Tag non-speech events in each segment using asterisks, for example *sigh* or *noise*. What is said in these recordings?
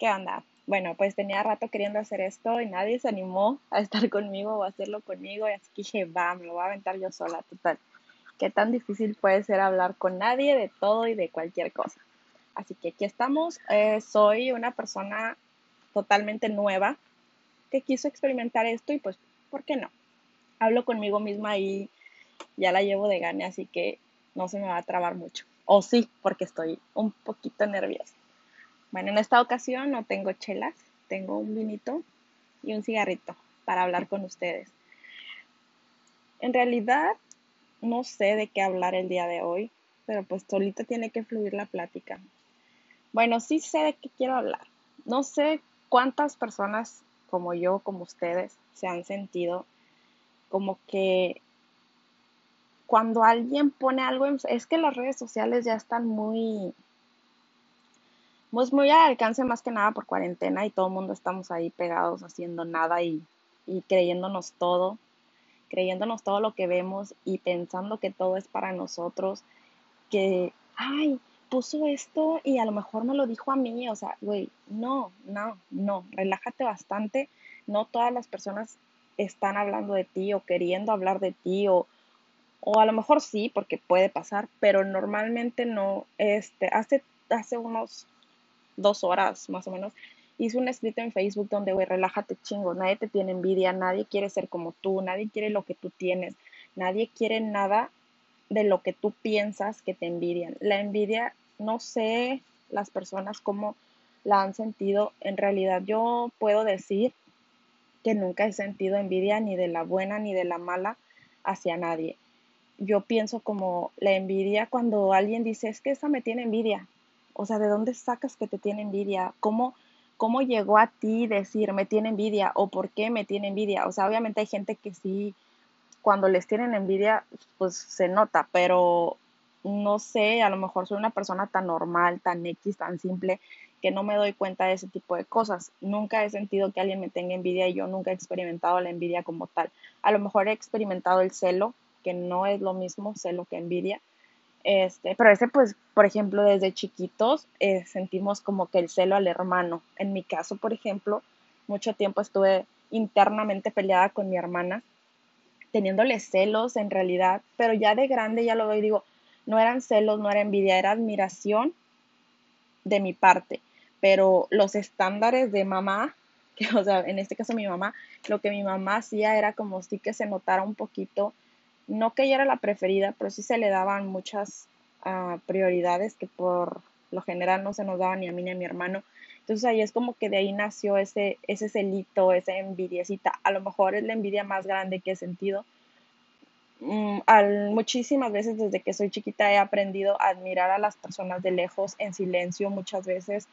¿Qué onda? Bueno, pues tenía rato queriendo hacer esto y nadie se animó a estar conmigo o a hacerlo conmigo y así que dije, va, me lo voy a aventar yo sola, total. ¿Qué tan difícil puede ser hablar con nadie de todo y de cualquier cosa? Así que aquí estamos. Eh, soy una persona totalmente nueva que quiso experimentar esto y pues, ¿por qué no? Hablo conmigo misma y ya la llevo de gane, así que no se me va a trabar mucho. O sí, porque estoy un poquito nerviosa. Bueno, en esta ocasión no tengo chelas, tengo un vinito y un cigarrito para hablar con ustedes. En realidad, no sé de qué hablar el día de hoy, pero pues solita tiene que fluir la plática. Bueno, sí sé de qué quiero hablar. No sé cuántas personas como yo, como ustedes, se han sentido como que cuando alguien pone algo, es que las redes sociales ya están muy, pues muy al alcance más que nada por cuarentena y todo el mundo estamos ahí pegados haciendo nada y, y creyéndonos todo, creyéndonos todo lo que vemos y pensando que todo es para nosotros, que, ay, puso esto y a lo mejor me lo dijo a mí, o sea, güey, no, no, no, relájate bastante, no todas las personas están hablando de ti o queriendo hablar de ti o, o a lo mejor sí, porque puede pasar, pero normalmente no, este, hace, hace unos dos horas más o menos, hice un escrito en Facebook donde, güey, relájate chingo, nadie te tiene envidia, nadie quiere ser como tú, nadie quiere lo que tú tienes, nadie quiere nada de lo que tú piensas que te envidian. La envidia, no sé las personas cómo la han sentido, en realidad yo puedo decir que nunca he sentido envidia ni de la buena ni de la mala hacia nadie. Yo pienso como la envidia cuando alguien dice, es que esa me tiene envidia, o sea, ¿de dónde sacas que te tiene envidia? ¿Cómo, cómo llegó a ti decir me tiene envidia o por qué me tiene envidia? O sea, obviamente hay gente que sí, cuando les tienen envidia, pues se nota, pero no sé, a lo mejor soy una persona tan normal, tan X, tan simple, que no me doy cuenta de ese tipo de cosas. Nunca he sentido que alguien me tenga envidia y yo nunca he experimentado la envidia como tal. A lo mejor he experimentado el celo, que no es lo mismo celo que envidia, este, pero ese, pues, por ejemplo, desde chiquitos eh, sentimos como que el celo al hermano. En mi caso, por ejemplo, mucho tiempo estuve internamente peleada con mi hermana, teniéndole celos en realidad, pero ya de grande ya lo veo y digo, no eran celos, no era envidia, era admiración de mi parte. Pero los estándares de mamá, que, *laughs* o sea, en este caso mi mamá, lo que mi mamá hacía era como sí que se notara un poquito no que ella era la preferida, pero sí se le daban muchas ah, prioridades que por lo general no se nos daban ni a mí ni a mi hermano. Entonces ahí es como que de ahí nació ese, ese celito, esa envidiecita. A lo mejor es la envidia más grande que he sentido. Mm, muchísimas veces desde que soy chiquita he aprendido a admirar a las personas de lejos en silencio muchas veces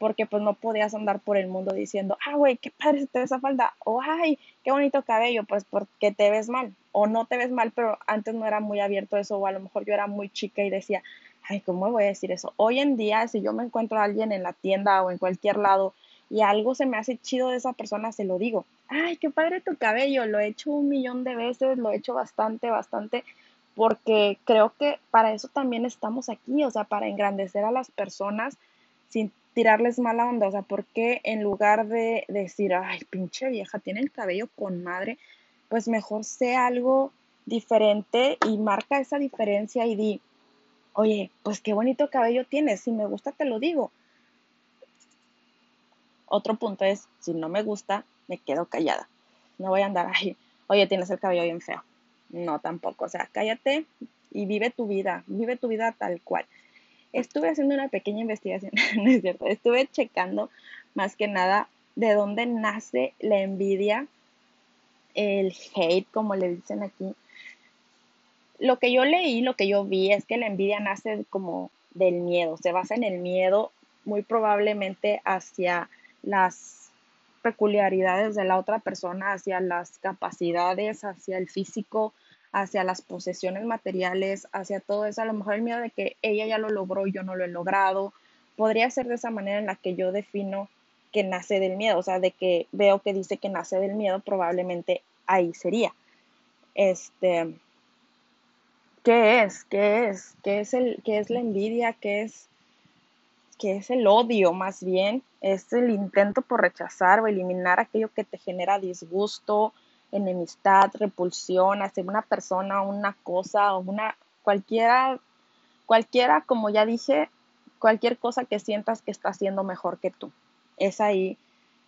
porque pues no podías andar por el mundo diciendo, ah, güey, qué padre te esa falda, o ay, qué bonito cabello, pues porque te ves mal, o no te ves mal, pero antes no era muy abierto eso, o a lo mejor yo era muy chica y decía, ay, ¿cómo voy a decir eso? Hoy en día, si yo me encuentro a alguien en la tienda o en cualquier lado y algo se me hace chido de esa persona, se lo digo, ay, qué padre tu cabello, lo he hecho un millón de veces, lo he hecho bastante, bastante, porque creo que para eso también estamos aquí, o sea, para engrandecer a las personas sin tirarles mala onda, o sea, ¿por qué en lugar de decir, ay, pinche vieja, tiene el cabello con madre, pues mejor sea algo diferente y marca esa diferencia y di, oye, pues qué bonito cabello tienes, si me gusta te lo digo. Otro punto es, si no me gusta, me quedo callada. No voy a andar ahí, oye, tienes el cabello bien feo. No, tampoco, o sea, cállate y vive tu vida, vive tu vida tal cual estuve haciendo una pequeña investigación, *laughs* no es cierto, estuve checando más que nada de dónde nace la envidia, el hate, como le dicen aquí. Lo que yo leí, lo que yo vi es que la envidia nace como del miedo, se basa en el miedo muy probablemente hacia las peculiaridades de la otra persona, hacia las capacidades, hacia el físico, hacia las posesiones materiales, hacia todo eso, a lo mejor el miedo de que ella ya lo logró y yo no lo he logrado, podría ser de esa manera en la que yo defino que nace del miedo, o sea, de que veo que dice que nace del miedo, probablemente ahí sería. Este, ¿qué es? ¿Qué es? ¿Qué es el qué es la envidia? ¿Qué es que es el odio más bien, es el intento por rechazar o eliminar aquello que te genera disgusto, enemistad, repulsión hacia una persona, una cosa o una cualquiera, cualquiera, como ya dije, cualquier cosa que sientas que está haciendo mejor que tú. Es ahí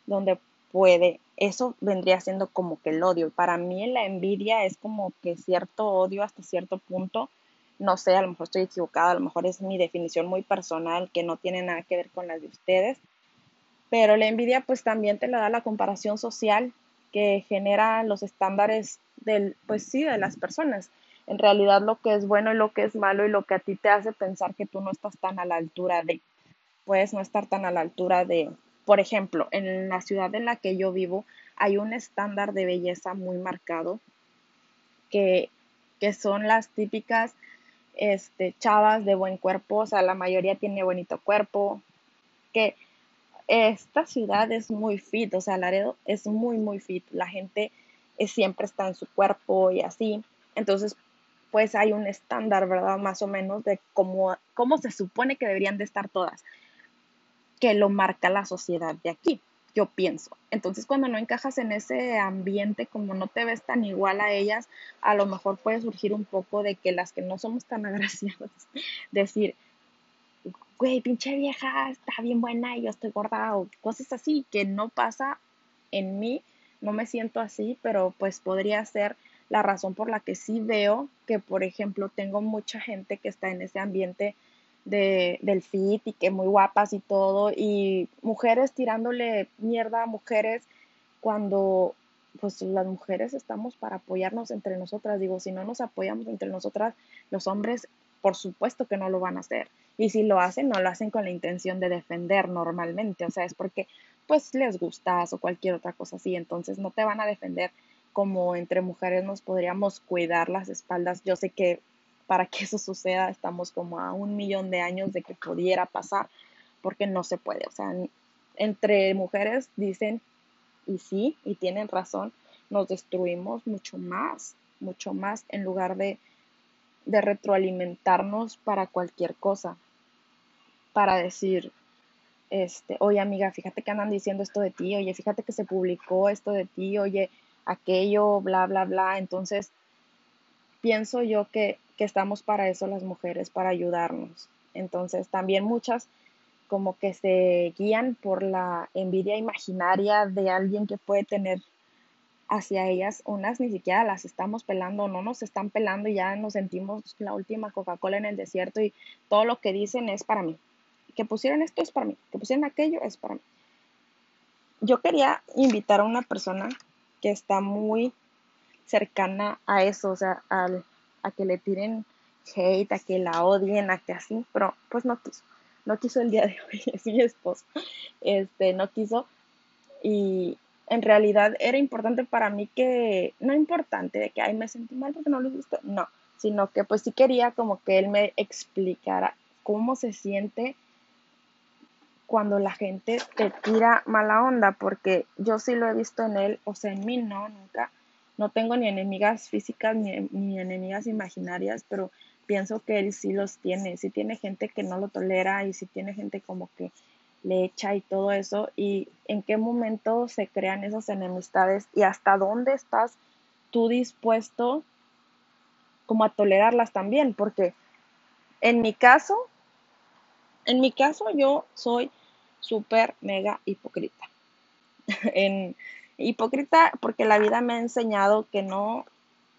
donde puede, eso vendría siendo como que el odio. Para mí la envidia es como que cierto odio hasta cierto punto no sé, a lo mejor estoy equivocada, a lo mejor es mi definición muy personal que no tiene nada que ver con la de ustedes, pero la envidia pues también te la da la comparación social que genera los estándares del, pues sí, de las personas. En realidad lo que es bueno y lo que es malo y lo que a ti te hace pensar que tú no estás tan a la altura de, puedes no estar tan a la altura de, por ejemplo, en la ciudad en la que yo vivo hay un estándar de belleza muy marcado que, que son las típicas este, chavas de buen cuerpo, o sea, la mayoría tiene bonito cuerpo, que esta ciudad es muy fit, o sea, Laredo es muy, muy fit, la gente siempre está en su cuerpo y así, entonces, pues hay un estándar, ¿verdad? Más o menos de cómo, cómo se supone que deberían de estar todas, que lo marca la sociedad de aquí yo pienso. Entonces, cuando no encajas en ese ambiente, como no te ves tan igual a ellas, a lo mejor puede surgir un poco de que las que no somos tan *laughs* agraciadas, decir, güey, pinche vieja, está bien buena y yo estoy gorda, o cosas así, que no pasa en mí, no me siento así, pero pues podría ser la razón por la que sí veo que, por ejemplo, tengo mucha gente que está en ese ambiente de, del fit y que muy guapas y todo, y mujeres tirándole mierda a mujeres cuando pues las mujeres estamos para apoyarnos entre nosotras. Digo, si no nos apoyamos entre nosotras, los hombres por supuesto que no lo van a hacer. Y si lo hacen, no lo hacen con la intención de defender normalmente. O sea, es porque pues les gustas o cualquier otra cosa así. Entonces no te van a defender como entre mujeres nos podríamos cuidar las espaldas. Yo sé que para que eso suceda estamos como a un millón de años de que pudiera pasar, porque no se puede. O sea, entre mujeres dicen, y sí, y tienen razón, nos destruimos mucho más, mucho más en lugar de, de retroalimentarnos para cualquier cosa, para decir, este, oye amiga, fíjate que andan diciendo esto de ti, oye, fíjate que se publicó esto de ti, oye, aquello, bla, bla, bla. Entonces, pienso yo que, estamos para eso las mujeres, para ayudarnos. Entonces también muchas como que se guían por la envidia imaginaria de alguien que puede tener hacia ellas, unas ni siquiera las estamos pelando, no nos están pelando y ya nos sentimos la última Coca-Cola en el desierto y todo lo que dicen es para mí. Que pusieron esto es para mí, que pusieron aquello es para mí. Yo quería invitar a una persona que está muy cercana a eso, o sea, a que le tiren hate, a que la odien, a que así, pero pues no quiso, no quiso el día de hoy, *laughs* es mi esposo, este, no quiso y en realidad era importante para mí que, no importante de que, ay, me sentí mal porque no lo visto, no, sino que pues sí quería como que él me explicara cómo se siente cuando la gente te tira mala onda, porque yo sí lo he visto en él, o sea, en mí no, nunca, no tengo ni enemigas físicas ni, enemigas imaginarias, pero pienso que él sí los tiene, sí tiene gente que no lo tolera y sí tiene gente como que le echa y todo eso, y en qué momento se crean esas enemistades y hasta dónde estás tú dispuesto como a tolerarlas también, porque en mi caso, en mi caso yo soy súper mega hipócrita. *laughs* en, Hipócrita porque la vida me ha enseñado que no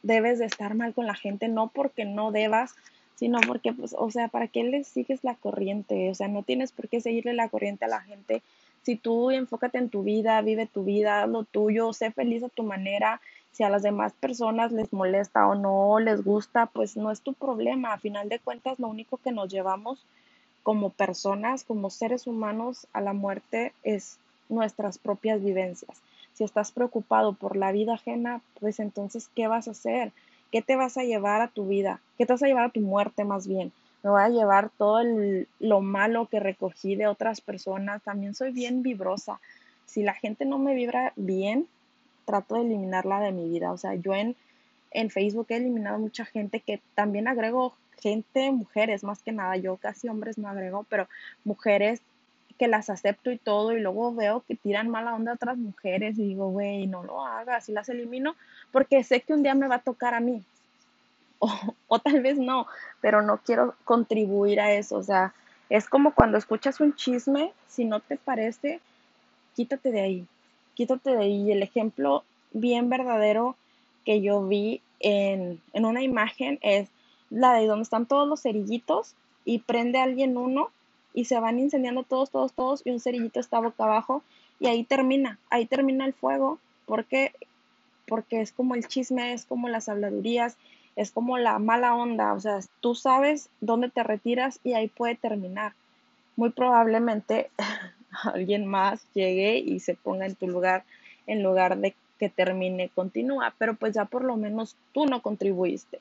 debes de estar mal con la gente, no porque no debas, sino porque, pues, o sea, ¿para qué le sigues la corriente? O sea, no tienes por qué seguirle la corriente a la gente. Si tú enfócate en tu vida, vive tu vida, lo tuyo, sé feliz a tu manera. Si a las demás personas les molesta o no les gusta, pues no es tu problema. A final de cuentas, lo único que nos llevamos como personas, como seres humanos a la muerte es nuestras propias vivencias. Si estás preocupado por la vida ajena, pues entonces, ¿qué vas a hacer? ¿Qué te vas a llevar a tu vida? ¿Qué te vas a llevar a tu muerte más bien? Me voy a llevar todo lo malo que recogí de otras personas. También soy bien vibrosa. Si la gente no me vibra bien, trato de eliminarla de mi vida. O sea, yo en, en Facebook he eliminado mucha gente que también agrego gente, mujeres más que nada. Yo casi hombres no agrego, pero mujeres que las acepto y todo, y luego veo que tiran mala onda a otras mujeres y digo, güey, no lo hagas, y las elimino, porque sé que un día me va a tocar a mí. O, tal vez no, pero no quiero contribuir a eso. O sea, es como cuando escuchas un chisme, si no te parece, quítate de ahí, quítate de ahí. El ejemplo bien verdadero que yo vi en, en una imagen es la de donde están todos los cerillitos y prende alguien uno y se van incendiando todos, todos, todos y un cerillito está boca abajo y ahí termina, ahí termina el fuego porque porque es como el chisme, es como las habladurías, es como la mala onda, o sea, tú sabes dónde te retiras y ahí puede terminar. Muy probablemente *laughs* alguien más llegue y se ponga en tu lugar en lugar de que termine, continúa, pero pues ya por lo menos tú no contribuiste.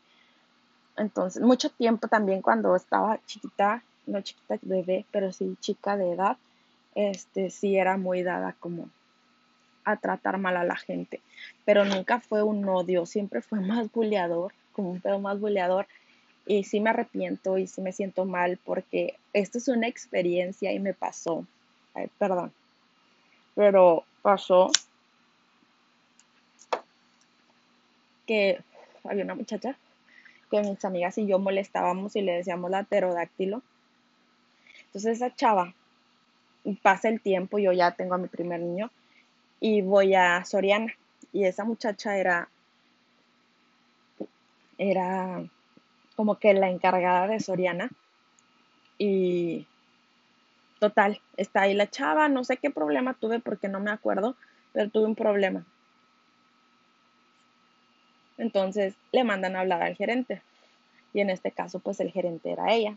Entonces, mucho tiempo también cuando estaba chiquita, no chiquita bebé, pero sí chica de edad, este sí era muy dada como a tratar mal a la gente, pero nunca fue un odio, siempre fue más buleador, como un pedo más buleador y sí me arrepiento y sí me siento mal porque esto es una experiencia y me pasó, perdón, pero pasó que había una muchacha que mis amigas y yo molestábamos y le decíamos la pterodáctilo. Entonces esa chava, pasa el tiempo, yo ya tengo a mi primer niño y voy a Soriana y esa muchacha era era como que la encargada de Soriana y total, está ahí la chava, no sé qué problema tuve porque no me acuerdo, pero tuve un problema. Entonces le mandan a hablar al gerente. Y en este caso, pues el gerente era ella.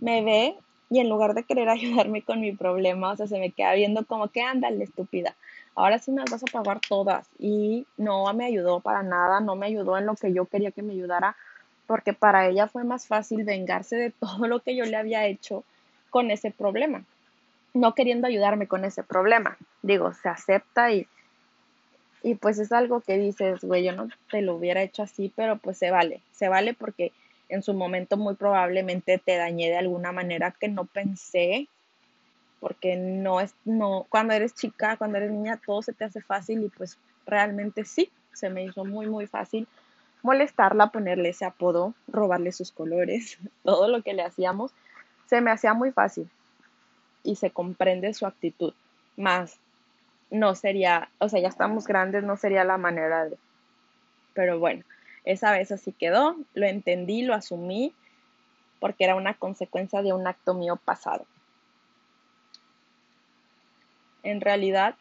Me ve y en lugar de querer *laughs* ayudarme con mi problema, o sea, se me queda viendo como que ándale, estúpida. Ahora sí me las vas a pagar todas. Y no me ayudó para nada, no me ayudó en lo que yo quería que me ayudara, porque para ella fue más fácil vengarse de todo lo que yo le había hecho con ese problema, no queriendo ayudarme con ese problema. Digo, se acepta y y pues es algo que dices, güey, yo no te lo hubiera hecho así, pero pues se vale, se vale porque en su momento muy probablemente te dañé de alguna manera que no pensé, porque no es, no, cuando eres chica, cuando eres niña, todo se te hace fácil y pues realmente sí, se me hizo muy, muy fácil molestarla, ponerle ese apodo, robarle sus colores, *laughs* todo lo que le hacíamos, se me hacía muy fácil y se comprende su actitud, más no sería, o sea, ya estamos grandes, no sería la manera de... Pero bueno, esa vez así quedó, lo entendí, lo asumí, porque era una consecuencia de un acto mío pasado. En realidad,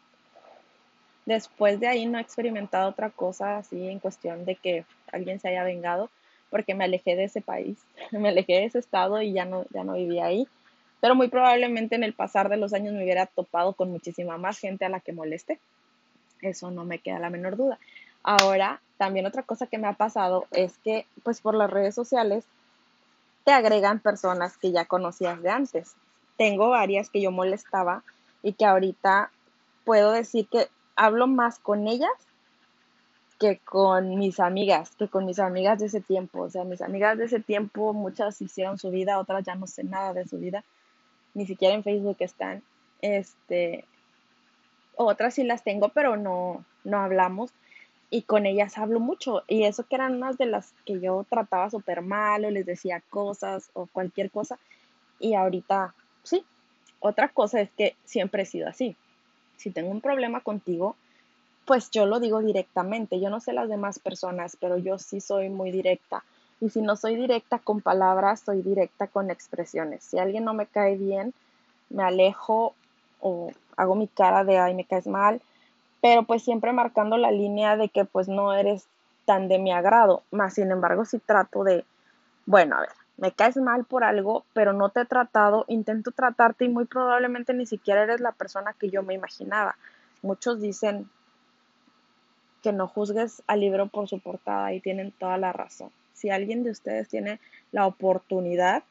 después de ahí no he experimentado otra cosa así en cuestión de que alguien se haya vengado, porque me alejé de ese país, *laughs* me alejé de ese estado y ya no, ya no vivía ahí pero muy probablemente en el pasar de los años me hubiera topado con muchísima más gente a la que moleste. Eso no me queda la menor duda. Ahora, también otra cosa que me ha pasado es que, pues por las redes sociales, te agregan personas que ya conocías de antes. Tengo varias que yo molestaba y que ahorita puedo decir que hablo más con ellas que con mis amigas, que con mis amigas de ese tiempo. O sea, mis amigas de ese tiempo, muchas hicieron su vida, otras ya no sé nada de su vida ni siquiera en Facebook están. Este, otras sí las tengo, pero no, no hablamos. Y con ellas hablo mucho. Y eso que eran unas de las que yo trataba súper mal o les decía cosas o cualquier cosa. Y ahorita, sí. Otra cosa es que siempre he sido así. Si tengo un problema contigo, pues yo lo digo directamente. Yo no sé las demás personas, pero yo sí soy muy directa. Y si no soy directa con palabras, soy directa con expresiones. Si alguien no me cae bien, me alejo o hago mi cara de, ay, me caes mal, pero pues siempre marcando la línea de que pues no eres tan de mi agrado. Más sin embargo, si trato de, bueno, a ver, me caes mal por algo, pero no te he tratado, intento tratarte y muy probablemente ni siquiera eres la persona que yo me imaginaba. Muchos dicen que no juzgues al libro por su portada y tienen toda la razón si alguien de ustedes tiene la oportunidad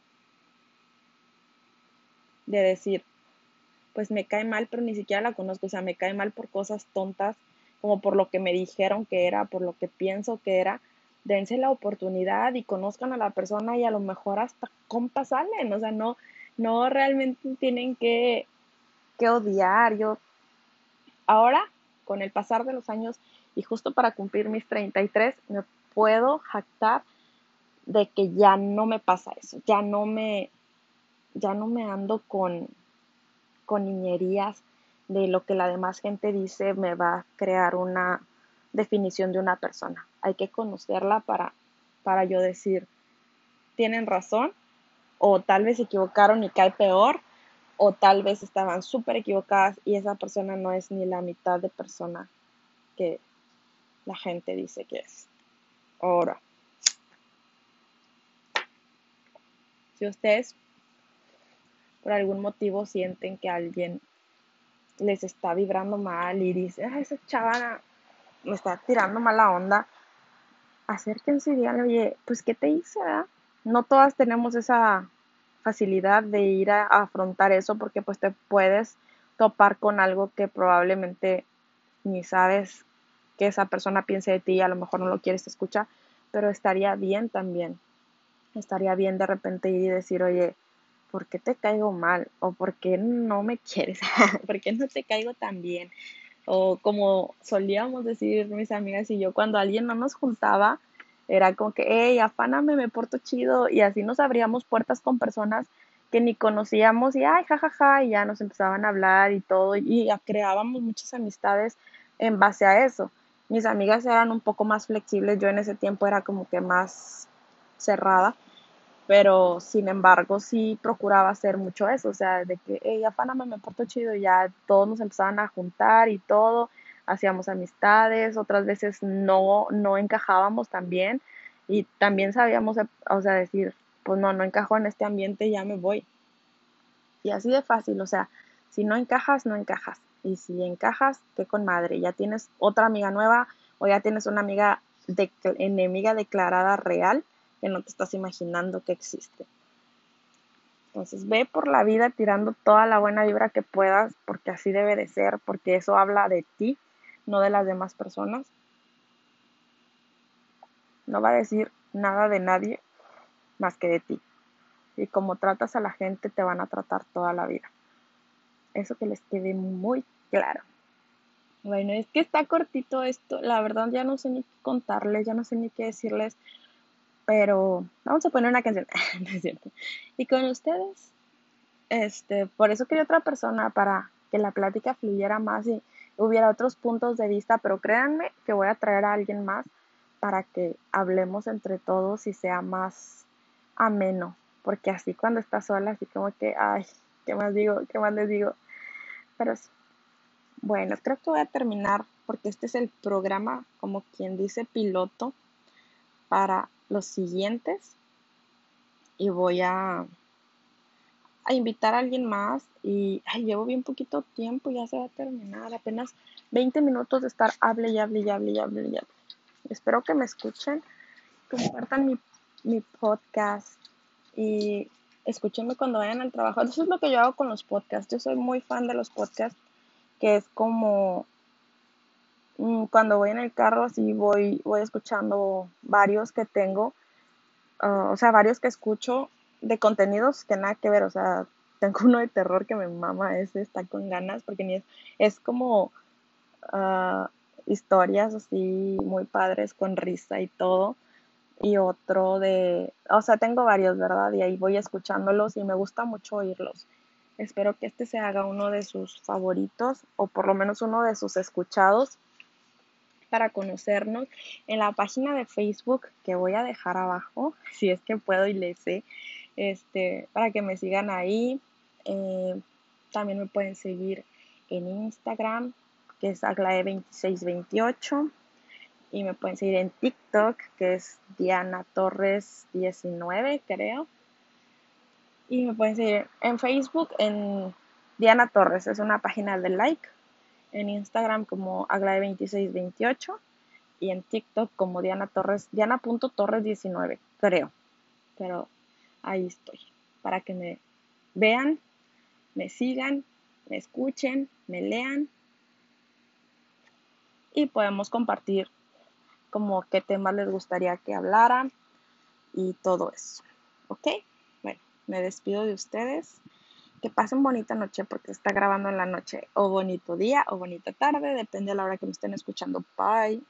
de decir, pues me cae mal, pero ni siquiera la conozco, o sea, me cae mal por cosas tontas, como por lo que me dijeron que era, por lo que pienso que era, dense la oportunidad y conozcan a la persona y a lo mejor hasta compas salen, o sea, no, no realmente tienen que que odiar. Yo ahora, con el pasar de los años y justo para cumplir mis 33, me puedo jactar de que ya no me pasa eso, ya no me, ya no me ando con, con niñerías de lo que la demás gente dice me va a crear una definición de una persona. Hay que conocerla para, para yo decir, tienen razón, o tal vez se equivocaron y cae peor, o tal vez estaban súper equivocadas y esa persona no es ni la mitad de persona que la gente dice que es. Ahora, si ustedes por algún motivo sienten que alguien les está vibrando mal y dice, esa chava me está tirando mala onda, acérquense y díganle, oye, pues, ¿qué te hice? No todas tenemos esa facilidad de ir a, afrontar eso porque pues te puedes topar con algo que probablemente ni sabes que esa persona piense de ti, a lo mejor no lo quieres escuchar, pero estaría bien también. Estaría bien de repente ir y decir, oye, ¿por qué te caigo mal? ¿O por qué no me quieres? *laughs* ¿Por qué no te caigo tan bien? O como solíamos decir mis amigas y yo, cuando alguien no nos juntaba, era como que, hey, afáname, me porto chido. Y así nos abríamos puertas con personas que ni conocíamos y, ay, jajaja, ja, ja, y ya nos empezaban a hablar y todo. Y creábamos muchas amistades en base a eso mis amigas eran un poco más flexibles, yo en ese tiempo era como que más cerrada, pero sin embargo sí procuraba hacer mucho eso, o sea, de que, hey, afáname, me porto chido, ya todos nos empezaban a juntar y todo, hacíamos amistades, otras veces no, no encajábamos también, y también sabíamos, o sea, decir, pues no, no encajo en este ambiente, ya me voy. Y así de fácil, o sea, si no encajas, no encajas. Y si encajas, qué con madre. Ya tienes otra amiga nueva o ya tienes una amiga enemiga declarada real que no te estás imaginando que existe. Entonces ve por la vida tirando toda la buena vibra que puedas, porque así debe de ser, porque eso habla de ti, no de las demás personas. No va a decir nada de nadie más que de ti. Y como tratas a la gente, te van a tratar toda la vida. Eso que les quede muy claro. Bueno, es que está cortito esto. La verdad ya no sé ni qué contarles, ya no sé ni qué decirles. Pero vamos a poner una canción. *laughs* Y con ustedes, este, por eso quería otra persona para que la plática fluyera más y hubiera otros puntos de vista. Pero créanme que voy a traer a alguien más para que hablemos entre todos y sea más ameno. Porque así cuando estás sola, así como que, ay, ¿qué más digo? ¿Qué más les digo? Pero bueno, creo que voy a terminar porque este es el programa, como quien dice, piloto para los siguientes. Y voy a, a invitar a alguien más. Y llevo bien poquito tiempo, ya se va a terminar. Apenas 20 minutos de estar hable y hable y hable y hable y hable. Espero que me escuchen, compartan mi, mi podcast y escúchenme cuando vayan al trabajo. Eso es lo que yo hago con los podcasts. Yo soy muy fan de los podcasts, que es como cuando voy en el carro, así voy, voy escuchando varios que tengo, ah, o sea, varios que escucho de contenidos que nada que ver, o sea, *laughs* tengo uno de terror que me mama, ese está con ganas, porque ni es, es como uh, historias así muy padres con risa y todo y otro de, o sea, tengo varios, ¿verdad? Y ahí voy escuchándolos y me gusta mucho oírlos. Espero que este se haga uno de sus favoritos o por lo menos uno de sus escuchados para conocernos en la página de Facebook que voy a dejar abajo, *laughs* si es que puedo y le sé, este, para que me sigan ahí. Eh, también me pueden seguir en Instagram, que es aglae2628 y me pueden seguir en TikTok, que es Diana Torres 19, creo. Y me pueden seguir en Facebook en Diana Torres, es una página de like. En Instagram como Aglae2628 y en TikTok como Diana Torres, Diana.torres19, creo. Pero ahí estoy, para que me vean, me sigan, me escuchen, me lean y podemos compartir como qué temas les gustaría que hablara y todo eso. ¿Ok? Bueno, me despido de ustedes que pasen bonita noche porque se está grabando en la noche, o bonito día, o bonita tarde, depende de la hora que me estén escuchando. Bye.